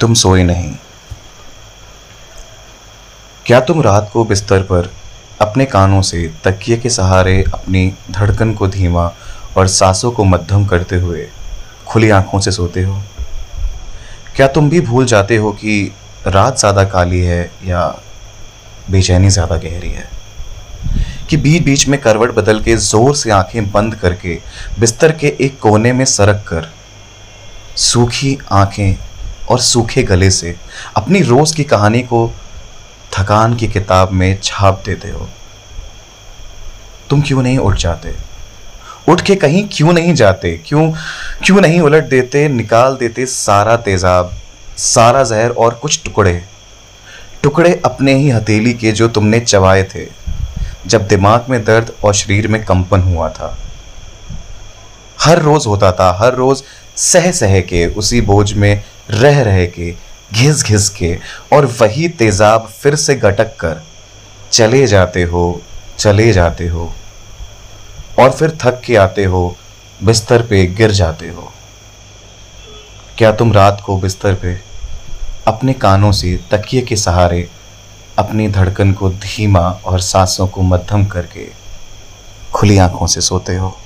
तुम सोए नहीं। क्या तुम रात को बिस्तर पर अपने कानों से तकिए के सहारे अपनी धड़कन को धीमा और सांसों को मध्यम करते हुए खुली आँखों से सोते हो? क्या तुम भी भूल जाते हो कि रात ज़्यादा काली है या बेचैनी ज़्यादा गहरी है? कि बीच बीच में करवट बदल के ज़ोर से आँखें बंद करके बिस्तर के एक कोने में सरक कर सूखी आँखें और सूखे गले से अपनी रोज की कहानी को थकान की किताब में छाप देते हो। तुम क्यों नहीं उठ जाते? उठ के कहीं क्यों नहीं जाते? क्यों क्यों नहीं उलट देते, निकाल देते सारा तेजाब, सारा जहर और कुछ टुकड़े? टुकड़े अपने ही हथेली के जो तुमने चबाए थे, जब दिमाग में दर्द और शरीर में कंपन हुआ था। हर रोज होता था, हर रोज सह सह के उसी बोझ में रह रह के, घिस घिस के, और वही तेजाब फिर से गटक कर, चले जाते हो, चले जाते हो, और फिर थक के आते हो, बिस्तर पे गिर जाते हो। क्या तुम रात को बिस्तर पे, अपने कानों से तकिए के सहारे, अपनी धड़कन को धीमा और सांसों को मध्यम करके, खुली आँखों से सोते हो?